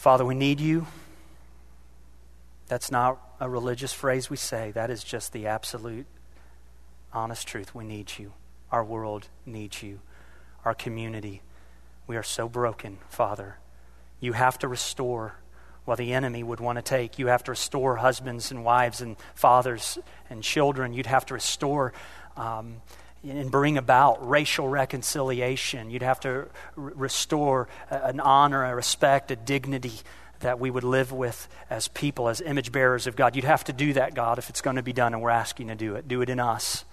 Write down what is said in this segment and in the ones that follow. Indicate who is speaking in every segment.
Speaker 1: Father, we need you. That's not a religious phrase we say, that is just the absolute, honest truth. We need you. Our world needs you. Our community. We are so broken, Father. You have to restore what the enemy would want to take. You have to restore husbands and wives and fathers and children. You'd have to restore um, and bring about racial reconciliation. You'd have to r- restore an honor, a respect, a dignity that we would live with as people, as image bearers of God. You'd have to do that, God, if it's going to be done, and we're asking to do it. Do it in us.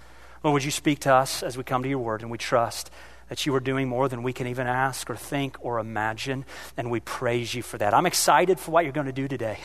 Speaker 1: Lord, would you speak to us as we come to your word, and we trust that you are doing more than we can even ask or think or imagine, and we praise you for that. I'm excited for what you're going to do today.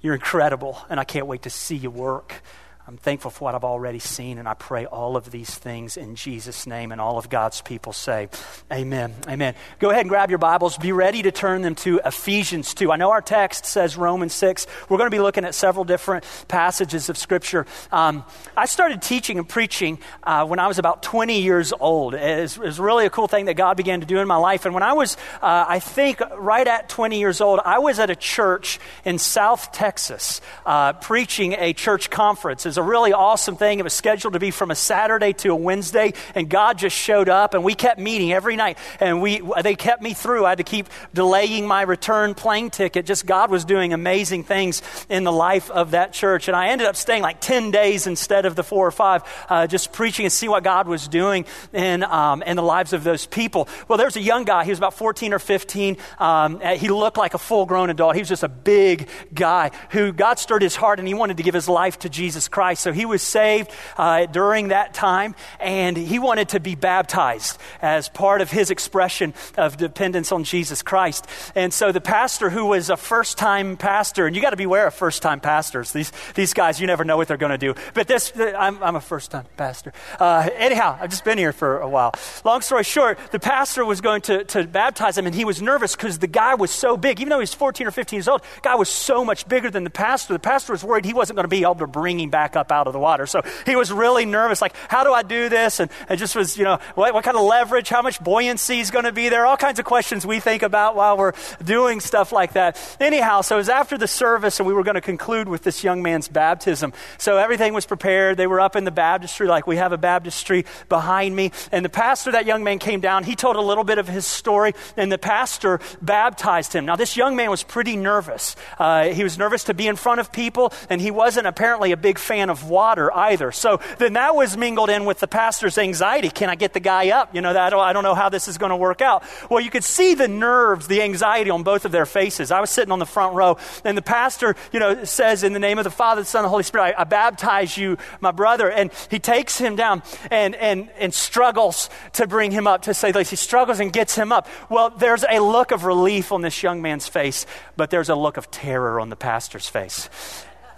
Speaker 1: You're incredible, and I can't wait to see you work. I'm thankful for what I've already seen, and I pray all of these things in Jesus' name. And all of God's people say, Amen. Amen. Go ahead and grab your Bibles. Be ready to turn them to Ephesians 2. I know our text says Romans 6. We're going to be looking at several different passages of Scripture. Um, I started teaching and preaching uh, when I was about 20 years old. It was, really a cool thing that God began to do in my life. And when I was, uh, I think, right at 20 years old, I was at a church in South Texas uh, preaching a church conference was a really awesome thing. It was scheduled to be from a Saturday to a Wednesday, and God just showed up, and we kept meeting every night. And we, they kept me through. I had to keep delaying my return plane ticket. Just God was doing amazing things in the life of that church. And I ended up staying like 10 days instead of the four or five, uh, just preaching and see what God was doing in, um, in the lives of those people. Well, there's a young guy. He was about 14 or 15. Um, he looked like a full grown adult. He was just a big guy who God stirred his heart and he wanted to give his life to Jesus Christ. Christ. So he was saved uh, during that time, and he wanted to be baptized as part of his expression of dependence on Jesus Christ. And so the pastor, who was a first time pastor, and you got to beware of first time pastors. These, these guys, you never know what they're going to do. But this, I'm, I'm a first time pastor. Uh, anyhow, I've just been here for a while. Long story short, the pastor was going to, to baptize him, and he was nervous because the guy was so big. Even though he was 14 or 15 years old, the guy was so much bigger than the pastor. The pastor was worried he wasn't going to be able to bring him back back up out of the water. So he was really nervous, like, how do I do this? And it just was, you know, what, what kind of leverage, how much buoyancy is going to be there? All kinds of questions we think about while we're doing stuff like that. Anyhow, so it was after the service, and we were going to conclude with this young man's baptism. So everything was prepared. They were up in the baptistry, like we have a baptistry behind me. And the pastor, that young man came down. He told a little bit of his story, and the pastor baptized him. Now, this young man was pretty nervous. Uh, he was nervous to be in front of people, and he wasn't apparently a big fan fan of water either. So then that was mingled in with the pastor's anxiety. Can I get the guy up? You know, I don't, I don't know how this is going to work out. Well, you could see the nerves, the anxiety on both of their faces. I was sitting on the front row, and the pastor, you know, says, In the name of the Father, the Son, and the Holy Spirit, I, I baptize you, my brother. And he takes him down and, and, and struggles to bring him up, to say this. He struggles and gets him up. Well, there's a look of relief on this young man's face, but there's a look of terror on the pastor's face.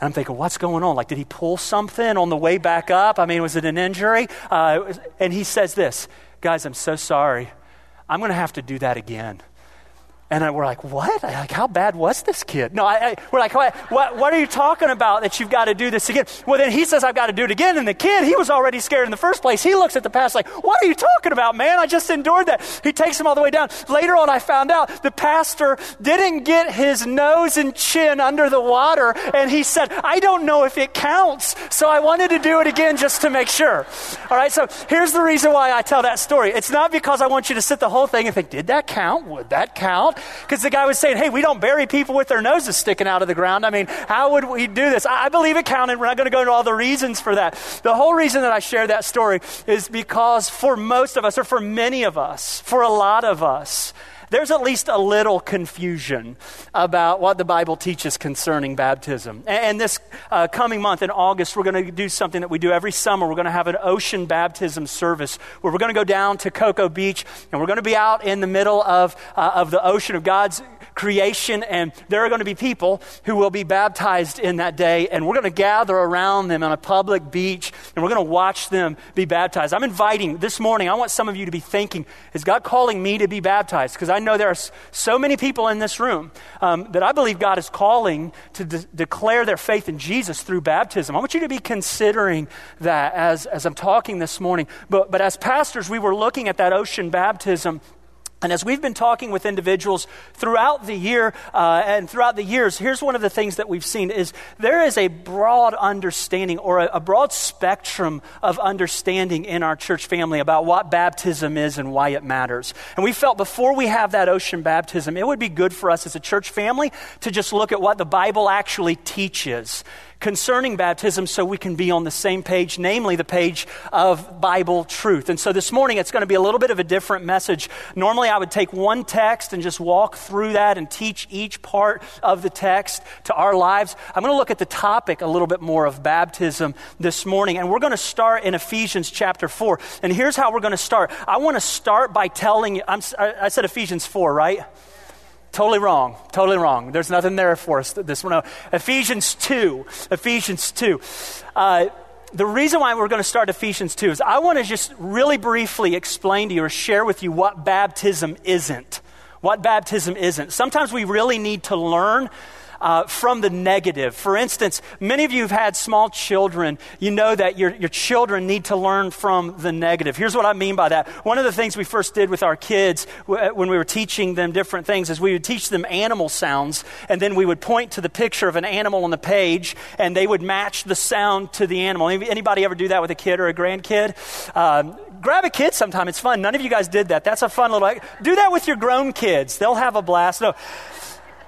Speaker 1: I'm thinking, what's going on? Like, did he pull something on the way back up? I mean, was it an injury? Uh, and he says this Guys, I'm so sorry. I'm going to have to do that again. And we're like, what? Like, how bad was this kid? No, I, I, we're like, what, what, what, are you talking about that you've got to do this again? Well, then he says, I've got to do it again. And the kid, he was already scared in the first place. He looks at the pastor like, what are you talking about, man? I just endured that. He takes him all the way down. Later on, I found out the pastor didn't get his nose and chin under the water. And he said, I don't know if it counts. So I wanted to do it again just to make sure. All right, so here's the reason why I tell that story. It's not because I want you to sit the whole thing and think, did that count? Would that count? Because the guy was saying, hey, we don't bury people with their noses sticking out of the ground. I mean, how would we do this? I believe it counted. We're not going to go into all the reasons for that. The whole reason that I share that story is because for most of us, or for many of us, for a lot of us, there's at least a little confusion about what the Bible teaches concerning baptism. And this uh, coming month in August, we're going to do something that we do every summer. We're going to have an ocean baptism service where we're going to go down to Cocoa Beach and we're going to be out in the middle of, uh, of the ocean of God's creation, and there are going to be people who will be baptized in that day, and we're going to gather around them on a public beach, and we're going to watch them be baptized. I'm inviting this morning, I want some of you to be thinking, is God calling me to be baptized? Because I know there are so many people in this room um, that I believe God is calling to de- declare their faith in Jesus through baptism. I want you to be considering that as, as I'm talking this morning. But, but as pastors, we were looking at that ocean baptism And as we've been talking with individuals throughout the year uh, and throughout the years, here's one of the things that we've seen is there is a broad understanding or a, a, broad spectrum of understanding in our church family about what baptism is and why it matters. And we felt before we have that ocean baptism, it would be good for us as a church family to just look at what the Bible actually teaches concerning baptism so we can be on the same page, namely the page of Bible truth. And so this morning it's going to be a little bit of a different message. Normally I would take one text and just walk through that and teach each part of the text to our lives. I'm going to look at the topic a little bit more of baptism this morning. And we're going to start in Ephesians chapter 4. And here's how we're going to start. I want to start by telling you, I'm, I said Ephesians 4, right? Totally wrong. Totally wrong. There's nothing there for us this one. Ephesians 2. Ephesians 2. Uh, the reason why we're going to start Ephesians 2 is I want to just really briefly explain to you or share with you what baptism isn't. What baptism isn't. Sometimes we really need to learn uh, from the negative. For instance, many of you have had small children. You know that your, your children need to learn from the negative. Here's what I mean by that. One of the things we first did with our kids when we were teaching them different things is we would teach them animal sounds, and then we would point to the picture of an animal on the page, and they would match the sound to the animal. Anybody ever do that with a kid or a grandkid? Um, grab a kid sometime. It's fun. None of you guys did that. That's a fun little. Do that with your grown kids. They'll have a blast. No,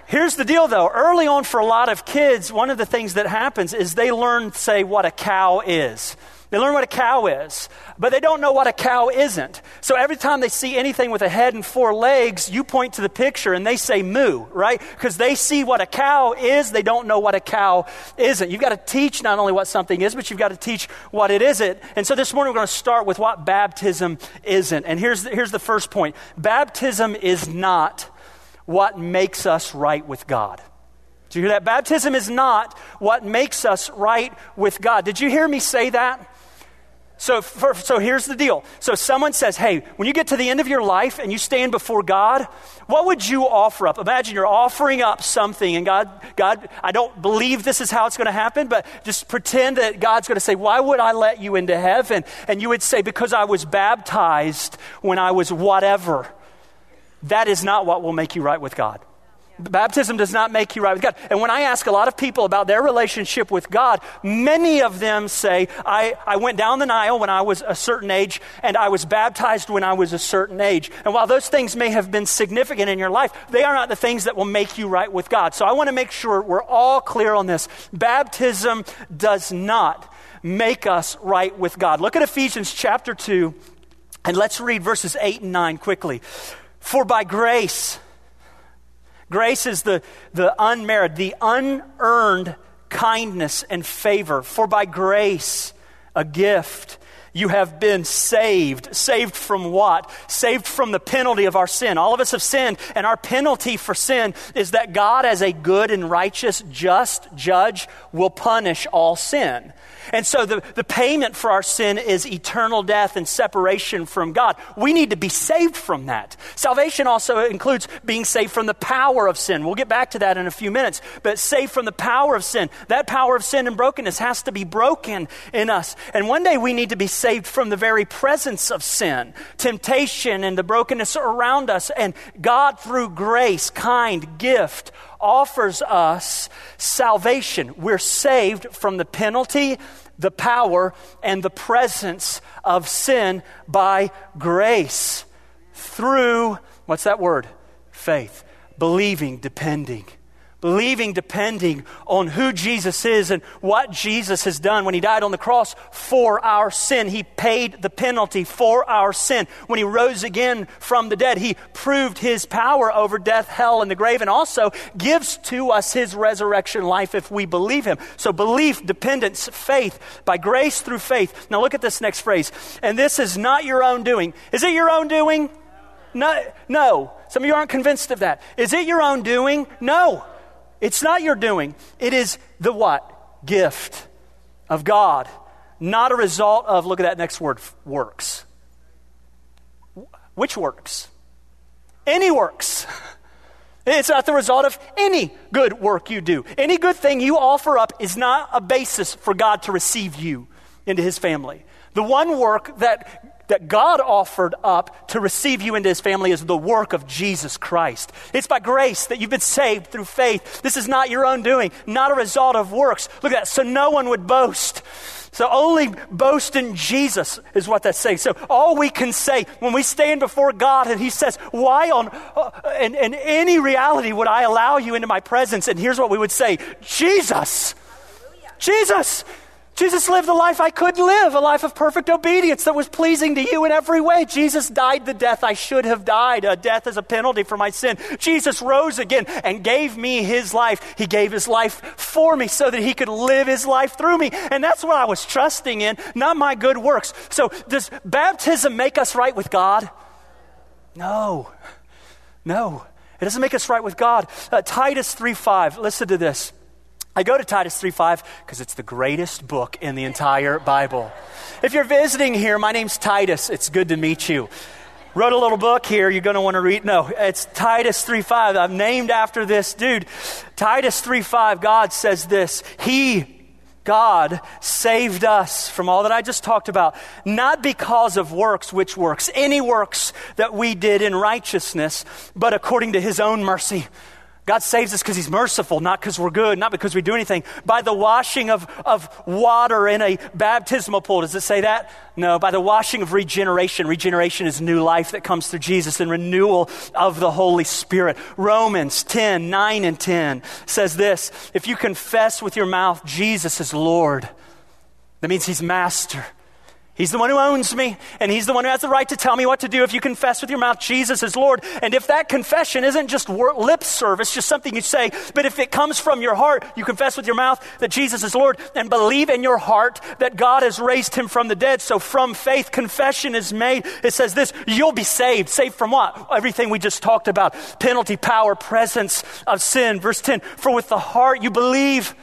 Speaker 1: Here's the deal though. Early on for a lot of kids, one of the things that happens is they learn, say, what a cow is. They learn what a cow is, but they don't know what a cow isn't. So every time they see anything with a head and four legs, you point to the picture and they say moo, right? Because they see what a cow is, they don't know what a cow isn't. You've got to teach not only what something is, but you've got to teach what it isn't. And so this morning we're going to start with what baptism isn't. And here's the, here's the first point baptism is not what makes us right with God. Did you hear that? Baptism is not what makes us right with God. Did you hear me say that? So, for, so here's the deal. So someone says, hey, when you get to the end of your life and you stand before God, what would you offer up? Imagine you're offering up something and God, God, I don't believe this is how it's going to happen, but just pretend that God's going to say, why would I let you into heaven? And you would say, because I was baptized when I was whatever that is not what will make you right with God. Baptism does not make you right with God. And when I ask a lot of people about their relationship with God, many of them say, I, I went down the aisle when I was a certain age, and I was baptized when I was a certain age. And while those things may have been significant in your life, they are not the things that will make you right with God. So I want to make sure we're all clear on this. Baptism does not make us right with God. Look at Ephesians chapter 2, and let's read verses 8 and 9 quickly. For by grace, grace is the, the unmerited, the unearned kindness and favor. For by grace, a gift, you have been saved. Saved from what? Saved from the penalty of our sin. All of us have sinned, and our penalty for sin is that God, as a good and righteous, just judge, will punish all sin. And so the, the payment for our sin is eternal death and separation from God. We need to be saved from that. Salvation also includes being saved from the power of sin. We'll get back to that in a few minutes. But saved from the power of sin. That power of sin and brokenness has to be broken in us. And one day we need to be saved from the very presence of sin, temptation, and the brokenness around us. And God, through grace, kind, gift, offers us salvation. We're saved from the penalty, the power, and the presence of sin by grace through, what's that word? Faith. Believing, depending believing, depending on who Jesus is and what Jesus has done. When he died on the cross for our sin, he paid the penalty for our sin. When he rose again from the dead, he proved his power over death, hell, and the grave, and also gives to us his resurrection life if we believe him. So belief, dependence, faith, by grace through faith. Now look at this next phrase. And this is not your own doing. Is it your own doing? No. No. Some of you aren't convinced of that. Is it your own doing? No. It's not your doing. It is the what? Gift of God. Not a result of, look at that next word, works. Which works? Any works. It's not the result of any good work you do. Any good thing you offer up is not a basis for God to receive you into his family. The one work that that God offered up to receive you into his family is the work of Jesus Christ. It's by grace that you've been saved through faith. This is not your own doing, not a result of works. Look at that. So no one would boast. So only boast in Jesus is what that's saying. So all we can say when we stand before God and He says, Why on uh, in, in any reality would I allow you into my presence? And here's what we would say Jesus. Hallelujah. Jesus. Jesus lived the life I couldn't live, a life of perfect obedience that was pleasing to you in every way. Jesus died the death I should have died, a death as a penalty for my sin. Jesus rose again and gave me his life. He gave his life for me so that he could live his life through me. And that's what I was trusting in, not my good works. So, does baptism make us right with God? No. No. It doesn't make us right with God. Uh, Titus 3 5, listen to this. I go to Titus 3:5 because it's the greatest book in the entire Bible. If you're visiting here, my name's Titus. It's good to meet you. Wrote a little book here you're going to want to read. No, it's Titus 3:5. I'm named after this dude. Titus 3:5 God says this. He God saved us from all that I just talked about, not because of works, which works, any works that we did in righteousness, but according to his own mercy God saves us because He's merciful, not because we're good, not because we do anything. By the washing of, of water in a baptismal pool. Does it say that? No, by the washing of regeneration. Regeneration is new life that comes through Jesus and renewal of the Holy Spirit. Romans 10, 9 and 10 says this If you confess with your mouth Jesus is Lord, that means He's Master. He's the one who owns me, and He's the one who has the right to tell me what to do if you confess with your mouth Jesus is Lord. And if that confession isn't just lip service, just something you say, but if it comes from your heart, you confess with your mouth that Jesus is Lord and believe in your heart that God has raised Him from the dead. So from faith, confession is made. It says this you'll be saved. Saved from what? Everything we just talked about penalty, power, presence of sin. Verse 10 For with the heart you believe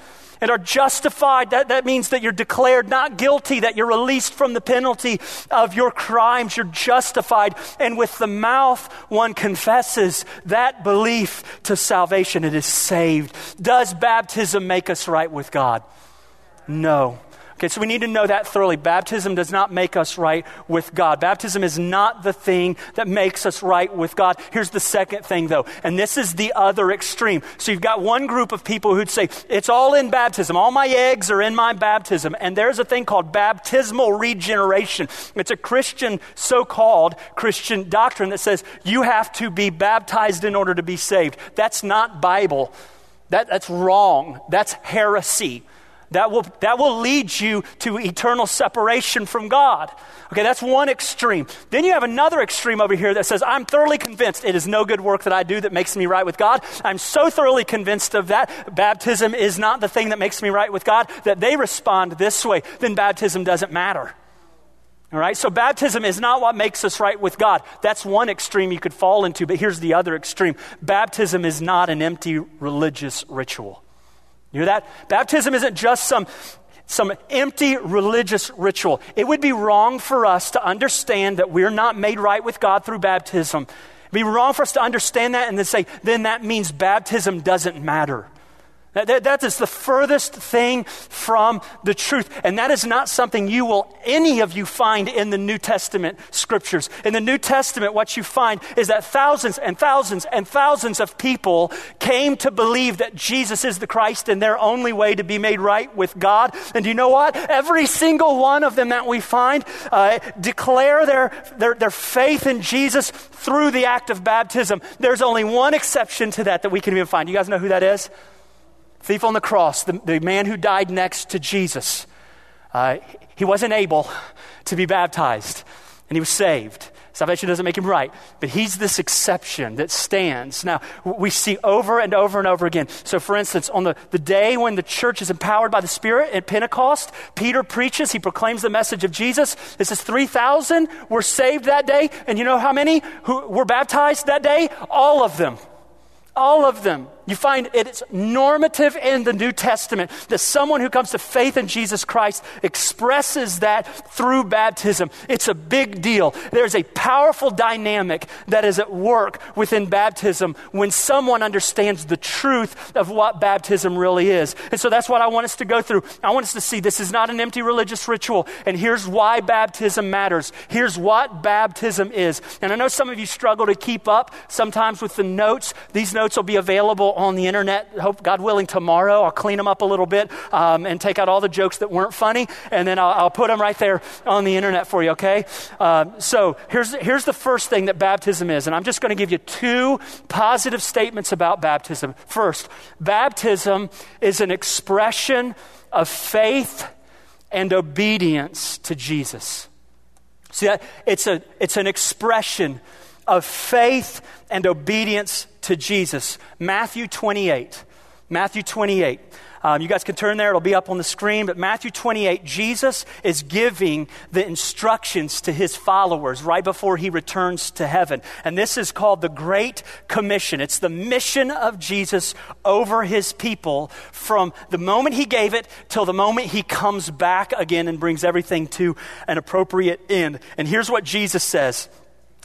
Speaker 1: and are justified. That, that means that you're declared not guilty, that you're released from the penalty of your crimes. You're justified. And with the mouth, one confesses that belief to salvation. It is saved. Does baptism make us right with God? No. Okay, so we need to know that thoroughly. Baptism does not make us right with God. Baptism is not the thing that makes us right with God. Here's the second thing, though, and this is the other extreme. So you've got one group of people who'd say, it's all in baptism. All my eggs are in my baptism. And there's a thing called baptismal regeneration. It's a Christian, so called Christian doctrine that says you have to be baptized in order to be saved. That's not Bible. That, that's wrong. That's heresy that will, that will lead you to eternal separation from God. Okay, that's one extreme. Then you have another extreme over here that says, I'm thoroughly convinced it is no good work that I do that makes me right with God. I'm so thoroughly convinced of that. Baptism is not the thing that makes me right with God, that they respond this way. Then baptism doesn't matter. All right, so baptism is not what makes us right with God. That's one extreme you could fall into, but here's the other extreme. Baptism is not an empty religious ritual. You hear that? Baptism isn't just some, some empty religious ritual. It would be wrong for us to understand that we're not made right with God through baptism. It'd be wrong for us to understand that and then say, then that means baptism doesn't matter. That, that, is the furthest thing from the truth. And that is not something you will, any of you, find in the New Testament scriptures. In the New Testament, what you find is that thousands and thousands and thousands of people came to believe that Jesus is the Christ and their only way to be made right with God. And do you know what? Every single one of them that we find uh, declare their, their, their faith in Jesus through the act of baptism. There's only one exception to that that we can even find. You guys know who that is? Thief on the cross, the, the man who died next to Jesus, uh, he wasn't able to be baptized, and he was saved. Salvation doesn't make him right, but he's this exception that stands. Now, we see over and over and over again. So, for instance, on the, the day when the church is empowered by the Spirit at Pentecost, Peter preaches, he proclaims the message of Jesus. It says 3,000 were saved that day, and you know how many who were baptized that day? All of them. All of them. You find it's normative in the New Testament that someone who comes to faith in Jesus Christ expresses that through baptism. It's a big deal. There's a powerful dynamic that is at work within baptism when someone understands the truth of what baptism really is. And so that's what I want us to go through. I want us to see this is not an empty religious ritual. And here's why baptism matters. Here's what baptism is. And I know some of you struggle to keep up sometimes with the notes. These notes will be available on the internet, hope God willing, tomorrow. I'll clean them up a little bit um, and take out all the jokes that weren't funny, and then I'll, I'll, put them right there on the internet for you, okay? Uh, so here's, here's the first thing that baptism is, and I'm just going to give you two positive statements about baptism. First, baptism is an expression of faith and obedience to Jesus. See, it's, a, it's an expression of faith and obedience to Jesus. Matthew 28. Matthew 28. Um, you guys can turn there, it'll be up on the screen. But Matthew 28, Jesus is giving the instructions to his followers right before he returns to heaven. And this is called the Great Commission. It's the mission of Jesus over his people from the moment he gave it till the moment he comes back again and brings everything to an appropriate end. And here's what Jesus says.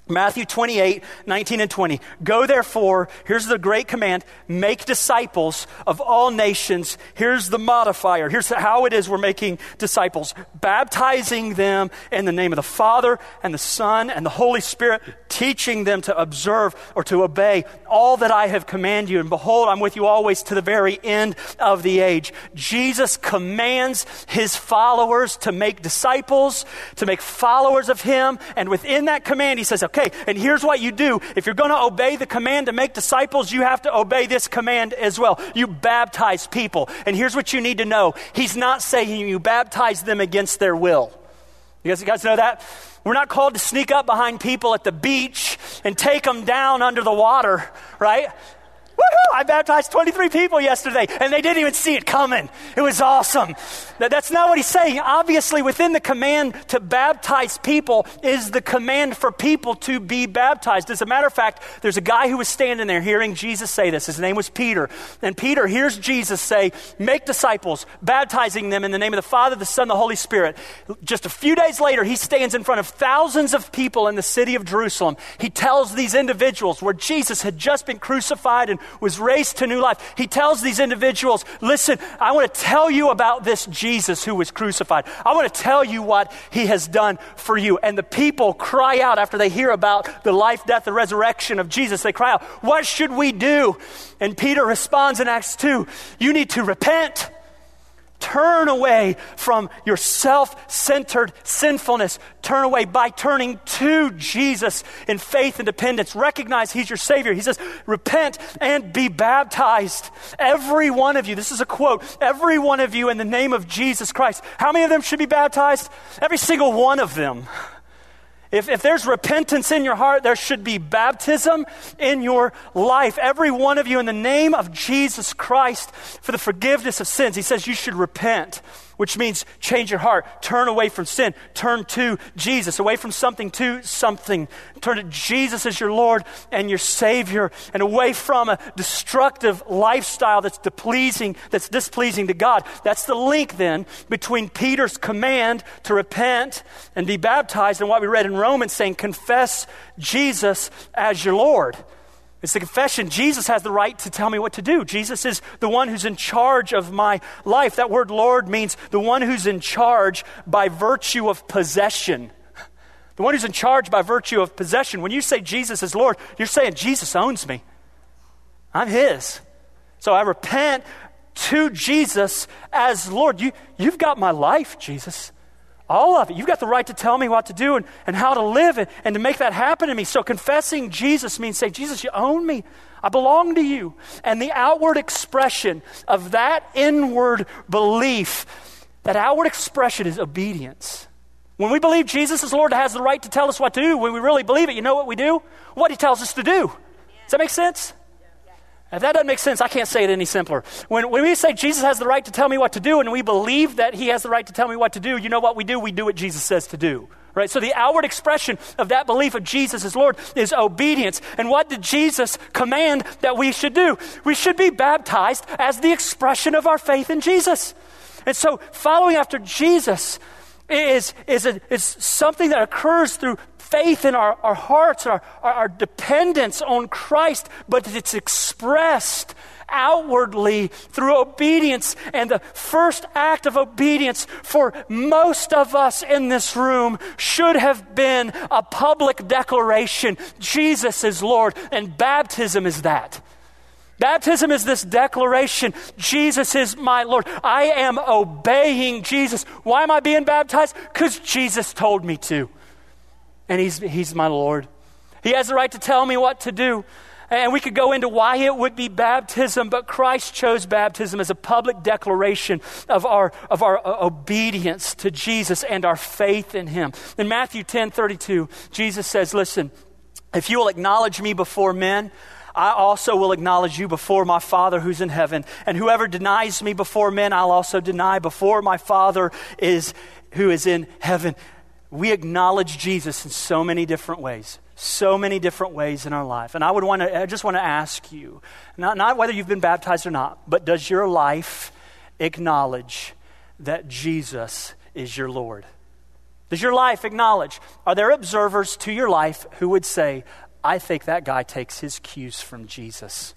Speaker 1: Matthew 28, 19 and 20. Go therefore, here's the great command, make disciples of all nations. Here's the modifier. Here's how it is we're making disciples, baptizing them in the name of the Father and the Son and the Holy Spirit, teaching them to observe or to obey all that I have commanded you. And behold, I'm with you always to the very end of the age. Jesus commands his followers to make disciples, to make followers of him. And within that command, he says, okay, Okay, and here's what you do. If you're going to obey the command to make disciples, you have to obey this command as well. You baptize people. And here's what you need to know He's not saying you baptize them against their will. You guys, you guys know that? We're not called to sneak up behind people at the beach and take them down under the water, right? Woohoo! I baptized 23 people yesterday, and they didn't even see it coming. It was awesome. That's not what he's saying. Obviously, within the command to baptize people is the command for people to be baptized. As a matter of fact, there's a guy who was standing there hearing Jesus say this. His name was Peter. And Peter hears Jesus say, Make disciples, baptizing them in the name of the Father, the Son, the Holy Spirit. Just a few days later, he stands in front of thousands of people in the city of Jerusalem. He tells these individuals where Jesus had just been crucified and was raised to new life. He tells these individuals, listen, I want to tell you about this Jesus who was crucified. I want to tell you what he has done for you. And the people cry out after they hear about the life, death, and resurrection of Jesus. They cry out, what should we do? And Peter responds in Acts 2, you need to repent. Turn away from your self centered sinfulness. Turn away by turning to Jesus in faith and dependence. Recognize He's your Savior. He says, Repent and be baptized. Every one of you, this is a quote, every one of you in the name of Jesus Christ. How many of them should be baptized? Every single one of them. If, if there's repentance in your heart, there should be baptism in your life. Every one of you, in the name of Jesus Christ, for the forgiveness of sins, he says you should repent which means change your heart. Turn away from sin. Turn to Jesus. Away from something to something. Turn to Jesus as your Lord and your Savior. And away from a destructive lifestyle that's displeasing, that's displeasing to God. That's the link then between Peter's command to repent and be baptized and what we read in Romans saying, confess Jesus as your Lord. It's the confession. Jesus has the right to tell me what to do. Jesus is the one who's in charge of my life. That word Lord means the one who's in charge by virtue of possession. The one who's in charge by virtue of possession. When you say Jesus is Lord, you're saying Jesus owns me. I'm His. So I repent to Jesus as Lord. You, you've got my life, Jesus. All of it. You've got the right to tell me what to do and, and how to live and, and to make that happen to me. So confessing Jesus means say, Jesus, you own me. I belong to you. And the outward expression of that inward belief, that outward expression is obedience. When we believe Jesus is Lord, has the right to tell us what to do, when we really believe it, you know what we do? What he tells us to do. Does that make sense? If that doesn't make sense, I can't say it any simpler. When, when we say Jesus has the right to tell me what to do, and we believe that he has the right to tell me what to do, you know what we do? We do what Jesus says to do. Right? So the outward expression of that belief of Jesus as Lord is obedience. And what did Jesus command that we should do? We should be baptized as the expression of our faith in Jesus. And so following after Jesus is, is, a, is something that occurs through faith in our, our hearts, our, our, our dependence on Christ, but it's expressed outwardly through obedience. And the first act of obedience for most of us in this room should have been a public declaration Jesus is Lord, and baptism is that. Baptism is this declaration Jesus is my Lord. I am obeying Jesus. Why am I being baptized? Because Jesus told me to. And he's, he's my Lord. He has the right to tell me what to do. And we could go into why it would be baptism, but Christ chose baptism as a public declaration of our, of our uh, obedience to Jesus and our faith in Him. In Matthew 10 32, Jesus says, Listen, if you will acknowledge me before men, I also will acknowledge you before my Father who's in heaven. And whoever denies me before men, I'll also deny before my Father is, who is in heaven. We acknowledge Jesus in so many different ways so many different ways in our life. And I would want to, I just want to ask you, not, not whether you've been baptized or not, but does your life acknowledge that Jesus is your Lord? Does your life acknowledge? Are there observers to your life who would say, I think that guy takes his cues from Jesus?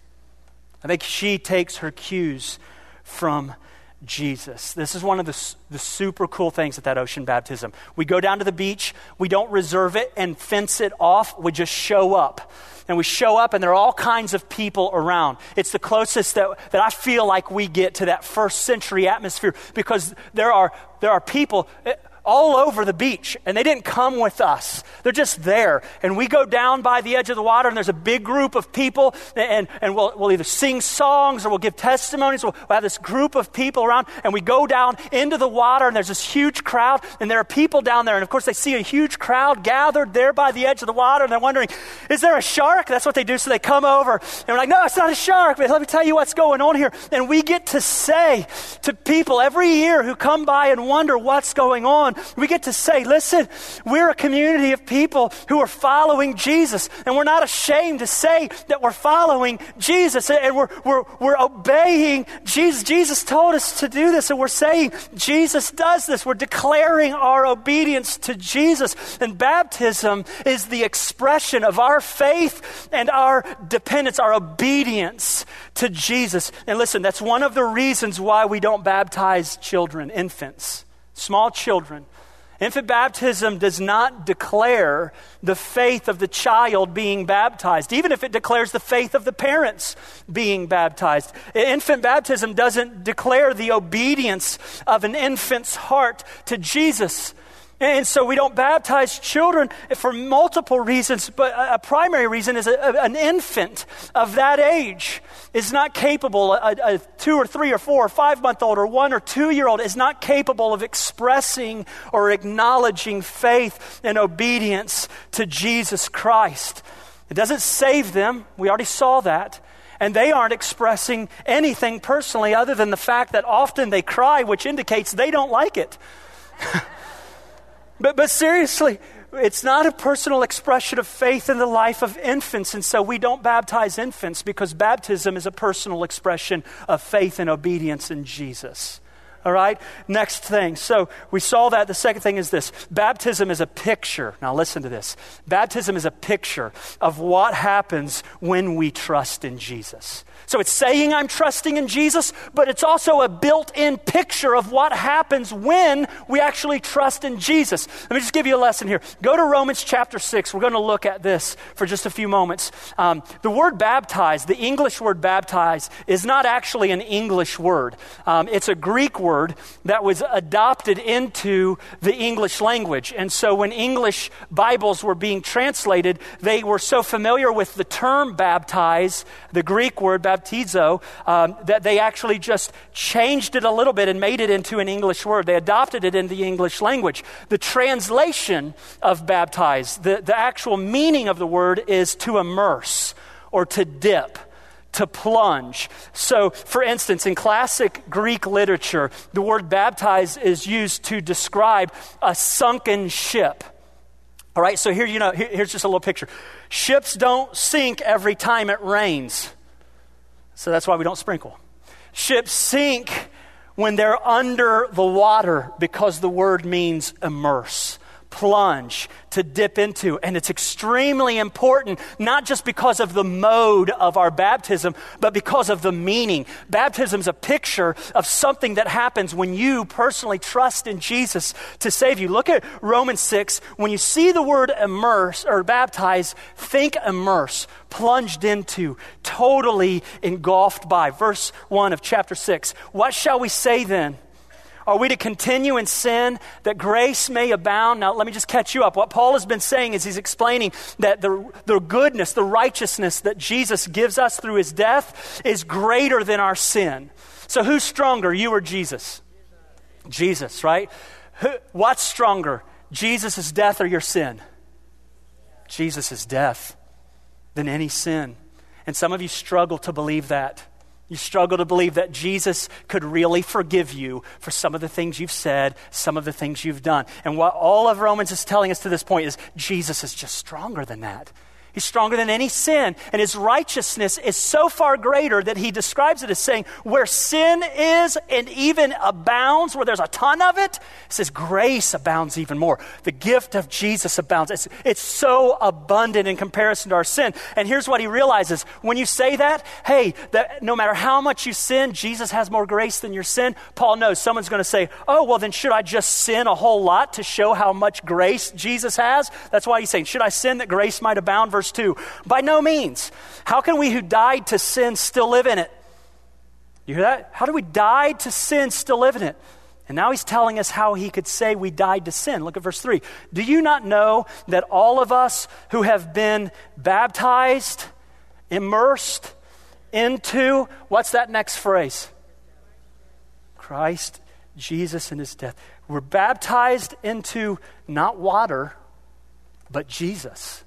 Speaker 1: I think she takes her cues from Jesus. This is one of the, the super cool things at that ocean baptism. We go down to the beach, we don't reserve it and fence it off, we just show up. And we show up, and there are all kinds of people around. It's the closest that, that I feel like we get to that first century atmosphere because there are, there are people eh, all over the beach, and they didn't come with us. They're just there. And we go down by the edge of the water, and there's a big group of people, and, and we'll, we'll either sing songs or we'll give testimonies. We'll, we'll have this group of people around, and we go down into the water, and there's this huge crowd, and there are people down there. And of course, they see a huge crowd gathered there by the edge of the water, and they're wondering, is there a shark? That's what they do. So they come over, and we're like, no, it's not a shark, but let me tell you what's going on here. And we get to say to people every year who come by and wonder what's going on, we get to say, listen, we're a community of people who are following Jesus, and we're not ashamed to say that we're following Jesus and we're, we're, we're obeying Jesus. Jesus told us to do this, and we're saying Jesus does this. We're declaring our obedience to Jesus. And baptism is the expression of our faith and our dependence, our obedience to Jesus. And listen, that's one of the reasons why we don't baptize children, infants small children. Infant baptism does not declare the faith of the child being baptized, even if it declares the faith of the parents being baptized. Infant baptism doesn't declare the obedience of an infant's heart to Jesus. And so we don't baptize children for multiple reasons, but a primary reason is a, an infant of that age is not capable, a, a two or three or four or five month old or one or two year old is not capable of expressing or acknowledging faith and obedience to Jesus Christ. It doesn't save them. We already saw that and they aren't expressing anything personally other than the fact that often they cry, which indicates they don't like it. But, but seriously, it's not a personal expression of faith in the life of infants. And so we don't baptize infants because baptism is a personal expression of faith and obedience in Jesus. All right? Next thing. So we saw that. The second thing is this baptism is a picture. Now listen to this. Baptism is a picture of what happens when we trust in Jesus. So it's saying I'm trusting in Jesus, but it's also a built in picture of what happens when we actually trust in Jesus. Let me just give you a lesson here. Go to Romans chapter 6. We're going to look at this for just a few moments. Um, the word baptize, the English word baptize, is not actually an English word, um, it's a Greek word that was adopted into the English language. And so when English Bibles were being translated, they were so familiar with the term baptize, the Greek word baptize baptizo, um, that they actually just changed it a little bit and made it into an English word. They adopted it in the English language. The translation of baptize, the, the actual meaning of the word is to immerse or to dip to plunge. So, for instance, in classic Greek literature, the word baptize is used to describe a sunken ship All right, so here you know, here, here's just a little picture. Ships don't sink every time it rains. So that's why we don't sprinkle. Ships sink when they're under the water because the word means immerse plunge, to dip into. And it's extremely important, not just because of the mode of our baptism, but because of the meaning. Baptism is a picture of something that happens when you personally trust in Jesus to save you. Look at Romans 6. When you see the word immerse or baptize, think immerse, plunged into, totally engulfed by. Verse 1 of chapter 6. What shall we say then? Are we to continue in sin that grace may abound? Now, let me just catch you up. What Paul has been saying is he's explaining that the, the goodness, the righteousness that Jesus gives us through his death is greater than our sin. So, who's stronger, you or Jesus? Jesus, right? Who, what's stronger, Jesus' death or your sin? Jesus' death than any sin. And some of you struggle to believe that. You struggle to believe that Jesus could really forgive you for some of the things you've said, some of the things you've done. And what all of Romans is telling us to this point is Jesus is just stronger than that. He's stronger than any sin, and his righteousness is so far greater that he describes it as saying, Where sin is and even abounds, where there's a ton of it, says, Grace abounds even more. The gift of Jesus abounds. It's, it's so abundant in comparison to our sin. And here's what he realizes when you say that, hey, that no matter how much you sin, Jesus has more grace than your sin. Paul knows someone's going to say, Oh, well, then should I just sin a whole lot to show how much grace Jesus has? That's why he's saying, Should I sin that grace might abound? Verse 2. By no means. How can we who died to sin still live in it? You hear that? How do we die to sin still live in it? And now he's telling us how he could say we died to sin. Look at verse 3. Do you not know that all of us who have been baptized, immersed into, what's that next phrase? Christ, Jesus, and his death. We're baptized into not water, but Jesus.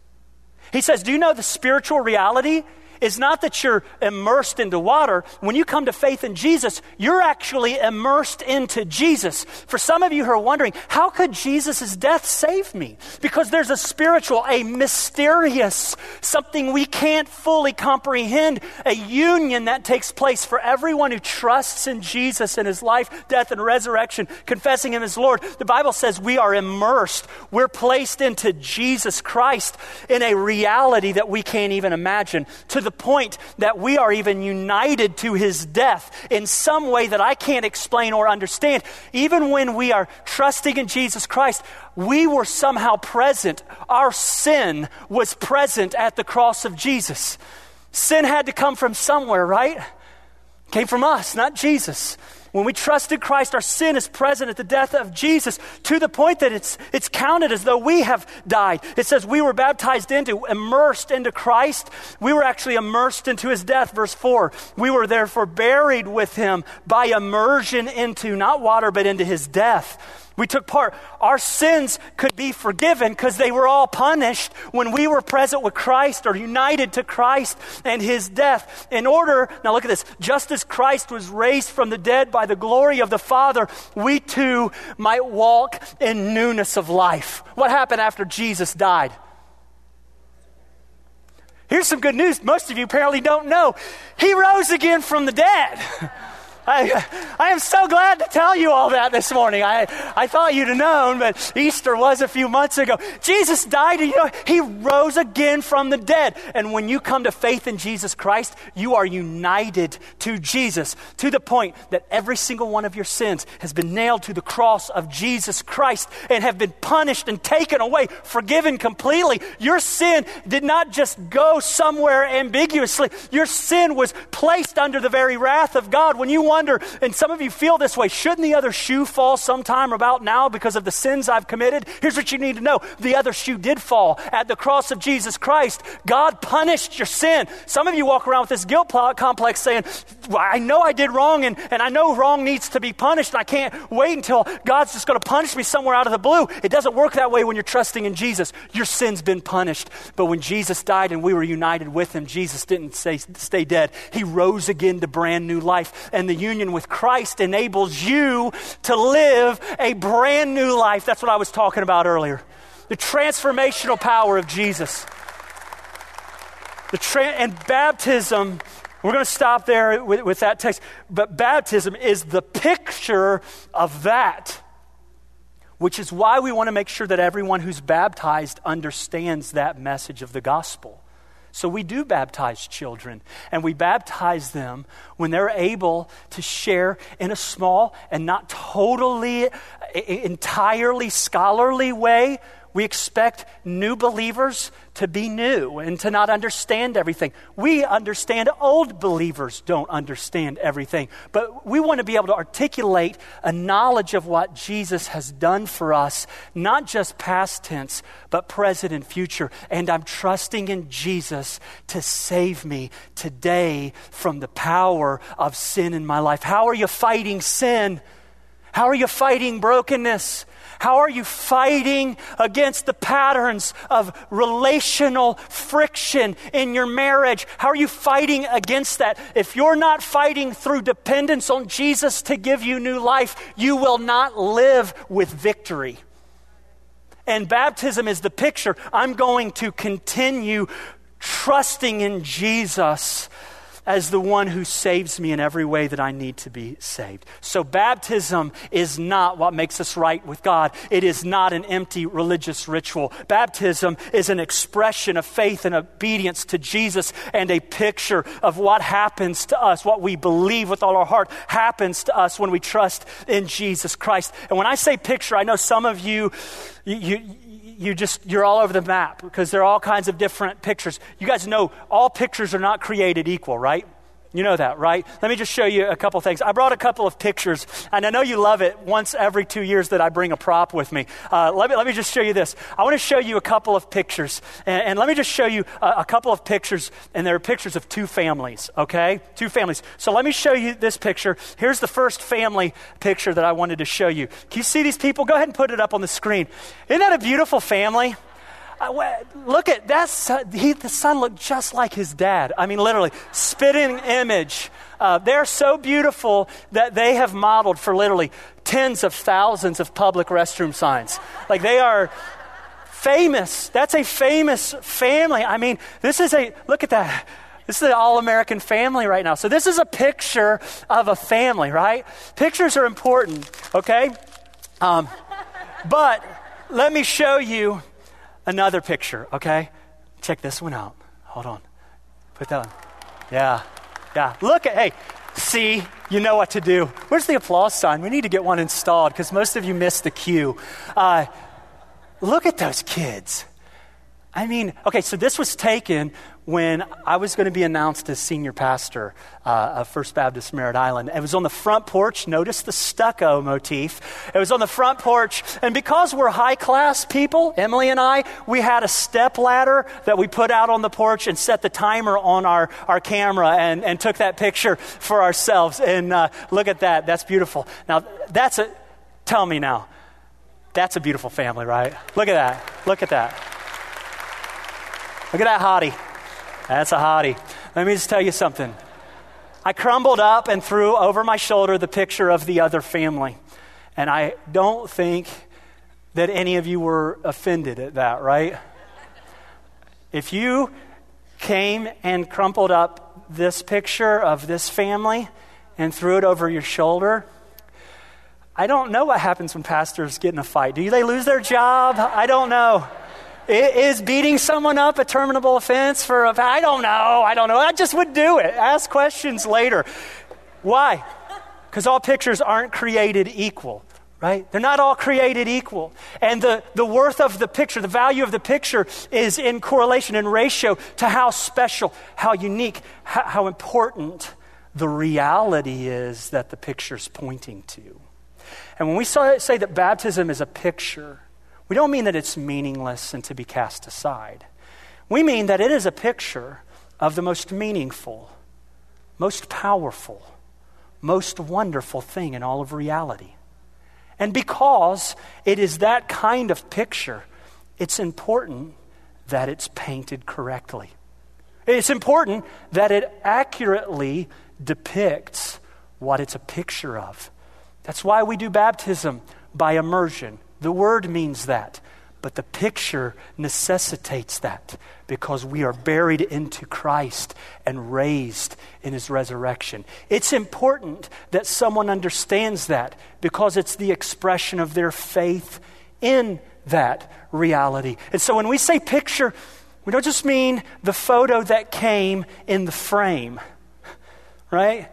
Speaker 1: He says, Do you know the spiritual reality is not that you're immersed into water. When you come to faith in Jesus, you're actually immersed into Jesus. For some of you who are wondering, how could Jesus' death save me? Because there's a spiritual, a mysterious, something we can't fully comprehend, a union that takes place for everyone who trusts in Jesus and his life, death, and resurrection, confessing him as Lord. The Bible says we are immersed. We're placed into Jesus Christ in a reality that we can't even imagine. To the point that we are even united to his death in some way that I can't explain or understand. Even when we are trusting in Jesus Christ, we were somehow present. Our sin was present at the cross of Jesus. Sin had to come from somewhere, right? Came from us, not Jesus. When we trusted Christ, our sin is present at the death of Jesus to the point that it's, it's counted as though we have died. It says we were baptized into, immersed into Christ. We were actually immersed into his death. Verse 4. We were therefore buried with him by immersion into, not water, but into his death we took part. Our sins could be forgiven because they were all punished when we were present with Christ or united to Christ and his death. In order, now look at this, just as Christ was raised from the dead by the glory of the Father, we too might walk in newness of life. What happened after Jesus died? Here's some good news most of you apparently don't know. He rose again from the dead. I, I am so glad to tell you all that this morning. I, I thought you'd have known, but Easter was a few months ago. Jesus died, and you know, he rose again from the dead. And when you come to faith in Jesus Christ, you are united to Jesus to the point that every single one of your sins has been nailed to the cross of Jesus Christ and have been punished and taken away, forgiven completely. Your sin did not just go somewhere ambiguously, your sin was placed under the very wrath of God. When you wonder, and some of you feel this way, shouldn't the other shoe fall sometime about now because of the sins I've committed? Here's what you need to know the other shoe did fall at the cross of Jesus Christ. God punished your sin. Some of you walk around with this guilt complex saying, I know I did wrong and, and I know wrong needs to be punished and I can't wait until God's just going to punish me somewhere out of the blue. It doesn't work that way when you're trusting in Jesus. Your sin's been punished. But when Jesus died and we were united with him, Jesus didn't say, stay dead. He rose again to brand new life. And the union with Christ enables you to live a brand new life. That's what I was talking about earlier. the transformational power of Jesus. The tra- and baptism, we're going to stop there with, with that text, but baptism is the picture of that which is why we want to make sure that everyone who's baptized understands that message of the gospel. So we do baptize children, and we baptize them when they're able to share in a small and not totally, entirely scholarly way we expect new believers to be new and to not understand everything. We understand old believers don't understand everything, but we want to be able to articulate a knowledge of what Jesus has done for us, not just past tense, but present and future. And I'm trusting in Jesus to save me today from the power of sin in my life. How are you fighting sin? How are you fighting brokenness? How are you fighting against the patterns of relational friction in your marriage? How are you fighting against that? If you're not fighting through dependence on Jesus to give you new life, you will not live with victory. And baptism is the picture. I'm going to continue trusting in Jesus as the one who saves me in every way that I need to be saved. So, baptism is not what makes us right with God. It is not an empty religious ritual. Baptism is an expression of faith and obedience to Jesus and a picture of what happens to us, what we believe with all our heart happens to us when we trust in Jesus Christ. And when I say picture, I know some of you, you, you you just you're all over the map because there are all kinds of different pictures. You guys know all pictures are not created equal, right? You know that, right? Let me just show you a couple things. I brought a couple of pictures, and I know you love it once every two years that I bring a prop with me. Uh, let, me let me just show you this. I want to show you a couple of pictures, and, and let me just show you a, a, couple of pictures, and they're pictures of two families, okay? Two families. So let me show you this picture. Here's the first family picture that I wanted to show you. Can you see these people? Go ahead and put it up on the screen. Isn't that a beautiful family? Look at that. He, the son looked just like his dad. I mean, literally, spitting image. Uh, they're so beautiful that they have modeled for literally tens of thousands of public restroom signs. Like they are famous. That's a famous family. I mean, this is a, look at that. This is an all American family right now. So, this is a picture of a family, right? Pictures are important, okay? Um, but let me show you another picture, okay? Check this one out. Hold on. Put that on. Yeah. Yeah. Look at, hey, see, you know what to do. Where's the applause sign? We need to get one installed because most of you missed the cue. Uh, look at those kids. I mean, okay, so this was taken when I was going to be announced as senior pastor uh, of First Baptist Merritt Island. It was on the front porch. Notice the stucco motif. It was on the front porch. And because we're high class people, Emily and I, we had a step ladder that we put out on the porch and set the timer on our, our camera and, and took that picture for ourselves. And uh, look at that. That's beautiful. Now, that's a, tell me now, that's a beautiful family, right? Look at that. Look at that. Look at that hottie. That's a hottie. Let me just tell you something. I crumbled up and threw over my shoulder the picture of the other family. And I don't think that any of you were offended at that, right? If you came and crumpled up this picture of this family and threw it over your shoulder, I don't know what happens when pastors get in a fight. Do they lose their job? I don't know. Is beating someone up a terminable offense for a, I don't know, I don't know. I just would do it. Ask questions later. Why? Because all pictures aren't created equal, right? They're not all created equal. And the, the worth of the picture, the value of the picture is in correlation and ratio to how special, how unique, how, how important the reality is that the picture's pointing to. And when we say that baptism is a picture, we don't mean that it's meaningless and to be cast aside. We mean that it is a picture of the most meaningful, most powerful, most wonderful thing in all of reality. And because it is that kind of picture, it's important that it's painted correctly. It's important that it accurately depicts what it's a picture of. That's why we do baptism by immersion. The word means that But the picture necessitates that because we are buried into Christ and raised in his resurrection. It's important that someone understands that because it's the expression of their faith in that reality. And so when we say picture, we don't just mean the photo that came in the frame, right?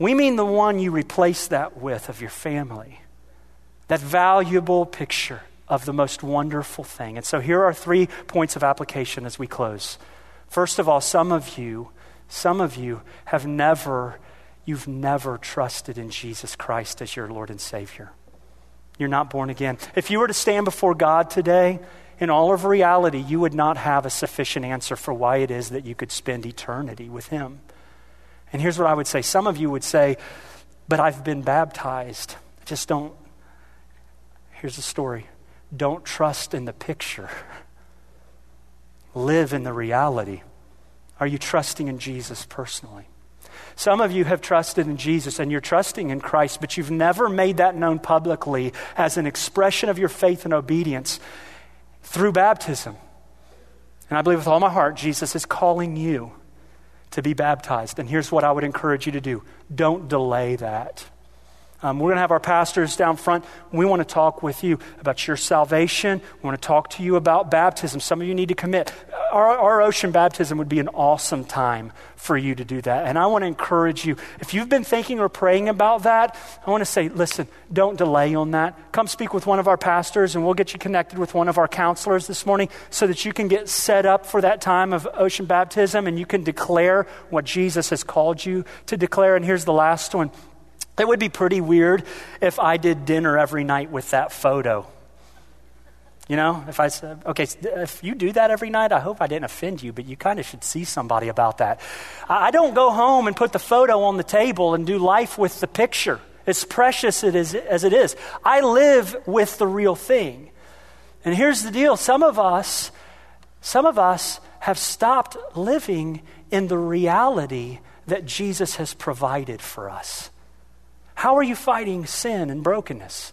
Speaker 1: We mean the one you replace that with of your family. That valuable picture of the most wonderful thing. And so here are three points of application as we close. First of all, some of you, some of you have never, you've never trusted in Jesus Christ as your Lord and Savior. You're not born again. If you were to stand before God today, in all of reality, you would not have a sufficient answer for why it is that you could spend eternity with Him. And here's what I would say some of you would say, But I've been baptized. I just don't. Here's the story don't trust in the picture, live in the reality. Are you trusting in Jesus personally? Some of you have trusted in Jesus and you're trusting in Christ, but you've never made that known publicly as an expression of your faith and obedience through baptism. And I believe with all my heart, Jesus is calling you to be baptized. And here's what I would encourage you to do don't delay that. Um, we're going to have our pastors down front. We want to talk with you about your salvation. We want to talk to you about baptism. Some of you need to commit. Our, our ocean baptism would be an awesome time for you to do that. And I want to encourage you. If you've been thinking or praying about that, I want to say, listen, don't delay on that. Come speak with one of our pastors, and we'll get you connected with one of our counselors this morning so that you can get set up for that time of ocean baptism and you can declare what Jesus has called you to declare. And here's the last one it would be pretty weird if I did dinner every night with that photo. You know, if I said, okay, if you do that every night, I hope I didn't offend you, but you kind of should see somebody about that. I don't go home and put the photo on the table and do life with the picture. As precious it is, as it is. I live with the real thing. And here's the deal some of us, some of us have stopped living in the reality that Jesus has provided for us. How are you fighting sin and brokenness?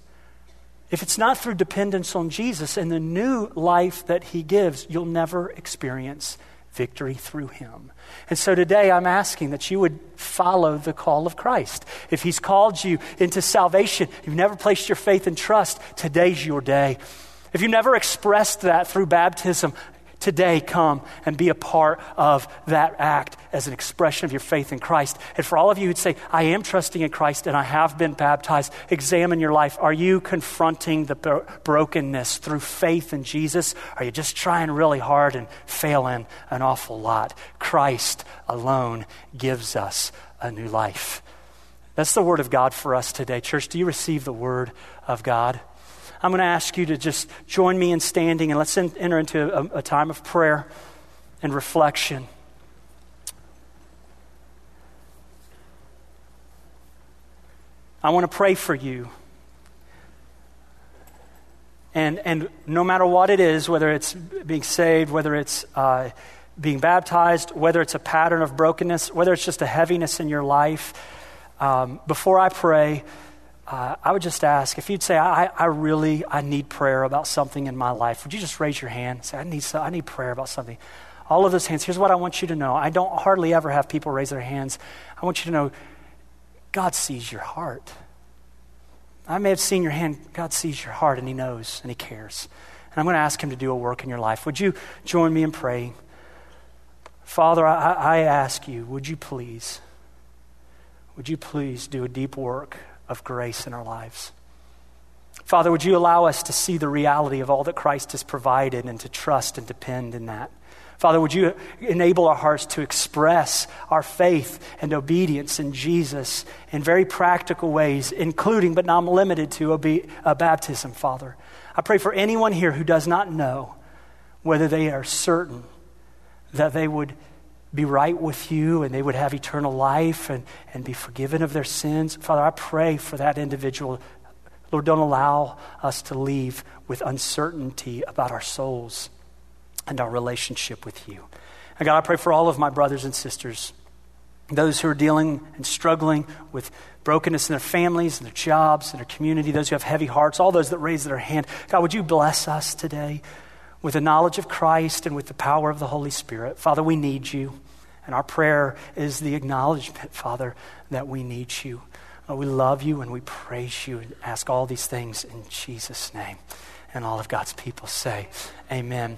Speaker 1: If it's not through dependence on Jesus and the new life that He gives, you'll never experience victory through Him. And so today I'm asking that you would follow the call of Christ. If He's called you into salvation, you've never placed your faith and trust, today's your day. If you've never expressed that through baptism, today come and be a part of that act as an expression of your faith in Christ. And for all of you who'd say, I am trusting in Christ and I have been baptized, examine your life. Are you confronting the bro- brokenness through faith in Jesus? Are you just trying really hard and failing an awful lot? Christ alone gives us a new life. That's the word of God for us today. Church, do you receive the word of God? I'm going to ask you to just join me in standing and let's enter into a, a time of prayer and reflection. I want to pray for you. And, and no matter what it is, whether it's being saved, whether it's uh, being baptized, whether it's a pattern of brokenness, whether it's just a heaviness in your life, um, before I pray, uh, I would just ask if you'd say, I, I really, I need prayer about something in my life, would you just raise your hand? Say, I need, so, I need prayer about something. All of those hands, here's what I want you to know. I don't hardly ever have people raise their hands. I want you to know God sees your heart. I may have seen your hand. God sees your heart and He knows and He cares. And I'm going to ask Him to do a work in your life. Would you join me in praying? Father, I, I ask you, would you please, would you please do a deep work of grace in our lives. Father, would you allow us to see the reality of all that Christ has provided and to trust and depend in that? Father, would you enable our hearts to express our faith and obedience in Jesus in very practical ways, including but not limited to obe- uh, baptism, Father? I pray for anyone here who does not know whether they are certain that they would be right with you and they would have eternal life and, and be forgiven of their sins. Father, I pray for that individual. Lord, don't allow us to leave with uncertainty about our souls and our relationship with you. And God, I pray for all of my brothers and sisters those who are dealing and struggling with brokenness in their families, and their jobs, and their community, those who have heavy hearts, all those that raise their hand. God, would you bless us today with the knowledge of Christ and with the power of the Holy Spirit? Father, we need you. And our prayer is the acknowledgement, Father, that we need you. Uh, we love you and we praise you and ask all these things in Jesus' name. And all of God's people say, Amen.